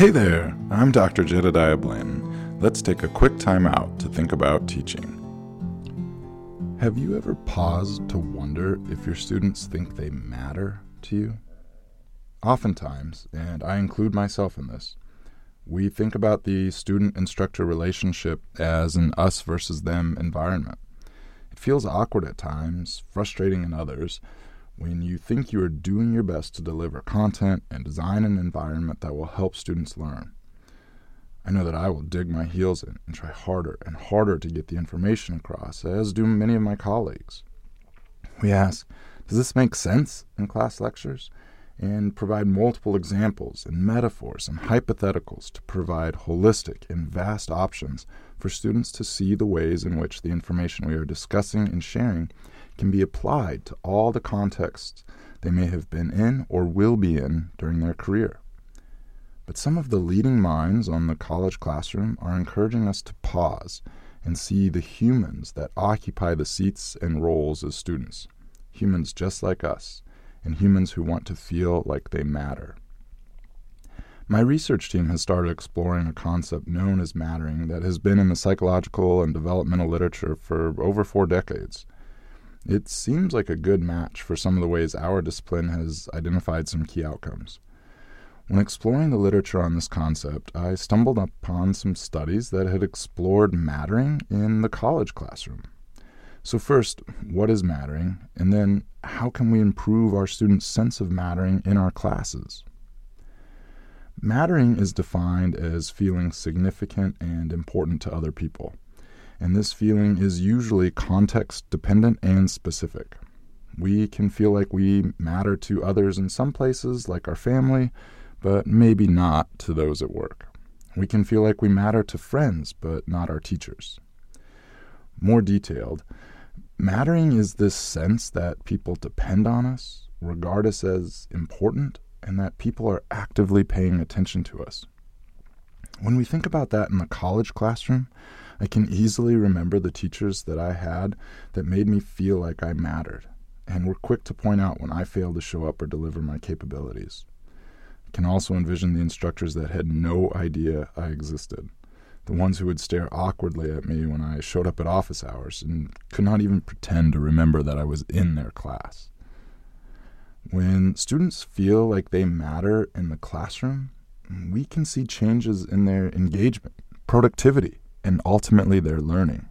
Hey there, I'm Dr. Jedediah Blanton. Let's take a quick time out to think about teaching. Have you ever paused to wonder if your students think they matter to you? Oftentimes, and I include myself in this, we think about the student instructor relationship as an us versus them environment. It feels awkward at times, frustrating in others, when you think you are doing your best to deliver content and design an environment that will help students learn. I know that I will dig my heels in and try harder and harder to get the information across, as do many of my colleagues. We ask, does this make sense in class lectures? And provide multiple examples and metaphors and hypotheticals to provide holistic and vast options for students to see the ways in which the information we are discussing and sharing can be applied to all the contexts they may have been in or will be in during their career. But some of the leading minds on the college classroom are encouraging us to pause and see the humans that occupy the seats and roles as students, humans just like us, and humans who want to feel like they matter. My research team has started exploring a concept known as mattering that has been in the psychological and developmental literature for over four decades. It seems like a good match for some of the ways our discipline has identified some key outcomes. When exploring the literature on this concept, I stumbled upon some studies that had explored mattering in the college classroom. So, first, what is mattering? And then, how can we improve our students' sense of mattering in our classes? Mattering is defined as feeling significant and important to other people and this feeling is usually context dependent and specific. We can feel like we matter to others in some places, like our family, but maybe not to those at work. We can feel like we matter to friends, but not our teachers. More detailed, mattering is this sense that people depend on us, regard us as important, and that people are actively paying attention to us. When we think about that in the college classroom, I can easily remember the teachers that I had that made me feel like I mattered and were quick to point out when I failed to show up or deliver my capabilities. I can also envision the instructors that had no idea I existed, the ones who would stare awkwardly at me when I showed up at office hours and could not even pretend to remember that I was in their class. When students feel like they matter in the classroom, we can see changes in their engagement, productivity, and ultimately their learning.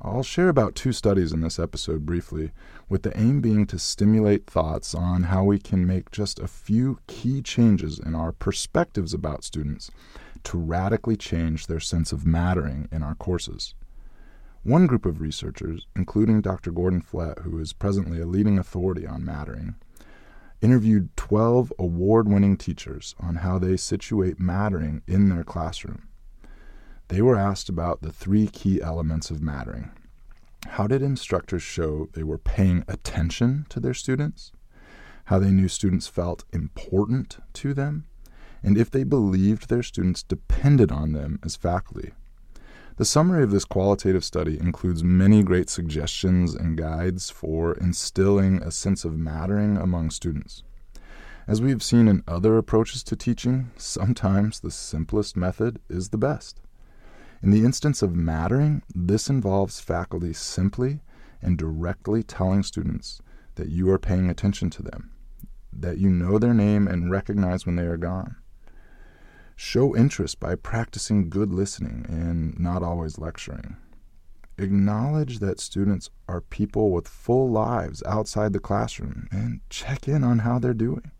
I'll share about two studies in this episode briefly, with the aim being to stimulate thoughts on how we can make just a few key changes in our perspectives about students to radically change their sense of mattering in our courses. One group of researchers, including Dr. Gordon Flett, who is presently a leading authority on mattering, interviewed 12 award winning teachers on how they situate mattering in their classroom. They were asked about the three key elements of mattering. How did instructors show they were paying attention to their students? How they knew students felt important to them? And if they believed their students depended on them as faculty. The summary of this qualitative study includes many great suggestions and guides for instilling a sense of mattering among students. As we have seen in other approaches to teaching, sometimes the simplest method is the best. In the instance of mattering, this involves faculty simply and directly telling students that you are paying attention to them, that you know their name and recognize when they are gone. Show interest by practicing good listening and not always lecturing. Acknowledge that students are people with full lives outside the classroom and check in on how they're doing.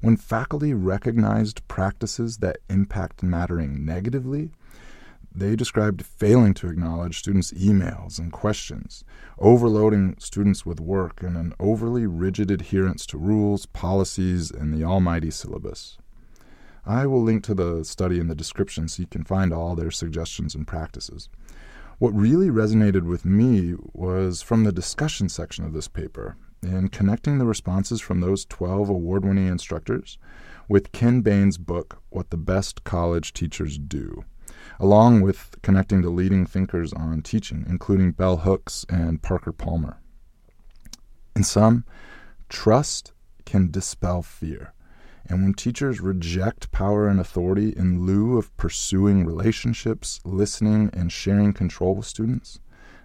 When faculty recognized practices that impact mattering negatively, they described failing to acknowledge students' emails and questions, overloading students with work, and an overly rigid adherence to rules, policies, and the almighty syllabus. I will link to the study in the description so you can find all their suggestions and practices. What really resonated with me was from the discussion section of this paper and connecting the responses from those 12 award winning instructors with Ken Bain's book, What the Best College Teachers Do along with connecting to leading thinkers on teaching, including Bell Hooks and Parker Palmer. In sum, Trust can dispel fear. And when teachers reject power and authority in lieu of pursuing relationships, listening, and sharing control with students,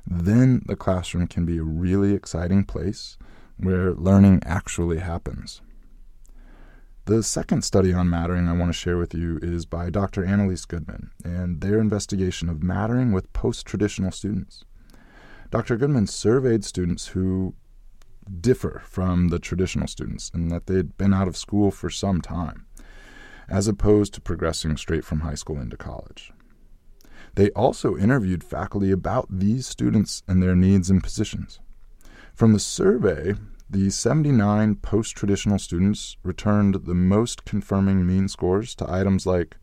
then the classroom can be a really exciting place where learning actually happens. The second study on mattering I want to share with you is by Dr. Annalise Goodman and their investigation of mattering with post traditional students. Dr. Goodman surveyed students who differ from the traditional students in that they'd been out of school for some time, as opposed to progressing straight from high school into college. They also interviewed faculty about these students and their needs and positions. From the survey, the 79 post traditional students returned the most confirming mean scores to items like,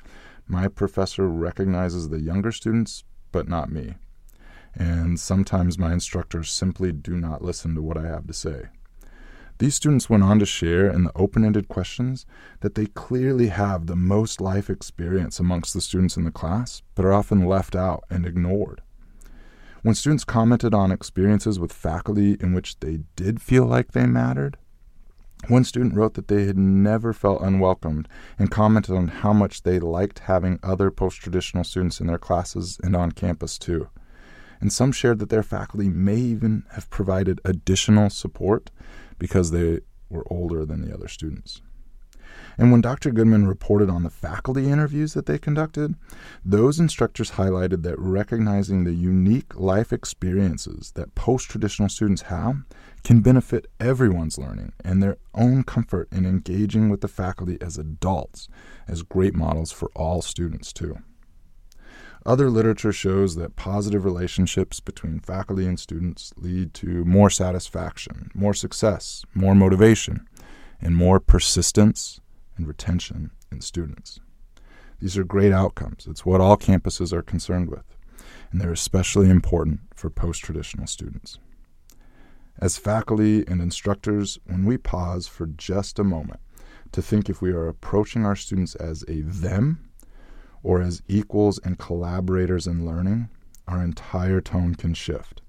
My professor recognizes the younger students, but not me and sometimes my instructors simply do not listen to what I have to say. These students went on to share in the open ended questions that they clearly have the most life experience amongst the students in the class, but are often left out and ignored. When students commented on experiences with faculty in which they did feel like they mattered, one student wrote that they had never felt unwelcomed and commented on how much they liked having other post traditional students in their classes and on campus too and some shared that their faculty may even have provided additional support because they were older than the other students. And when Dr. Goodman reported on the faculty interviews that they conducted, those instructors highlighted that recognizing the unique life experiences that post traditional students have can benefit everyone's learning and their own comfort in engaging with the faculty as adults as great models for all students, too. Other literature shows that positive relationships between faculty and students lead to more satisfaction, more success, more motivation, and more persistence and retention in students. These are great outcomes. It's what all campuses are concerned with, and they're especially important for post traditional students. As faculty and instructors, when we pause for just a moment to think if we are approaching our students as a them or as equals and collaborators in learning, our entire tone can shift.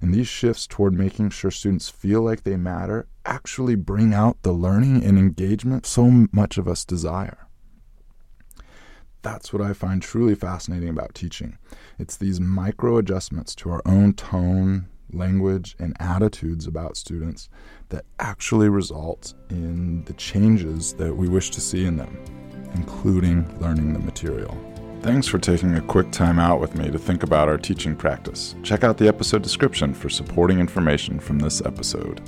And these shifts toward making sure students feel like they matter actually bring out the learning and engagement so much of us desire. That's what I find truly fascinating about teaching. It's these micro adjustments to our own tone, language, and attitudes about students that actually result in the changes that we wish to see in them including learning the material. Thanks for taking a quick time out with me to think about our teaching practice. Check out the episode description for supporting information from this episode.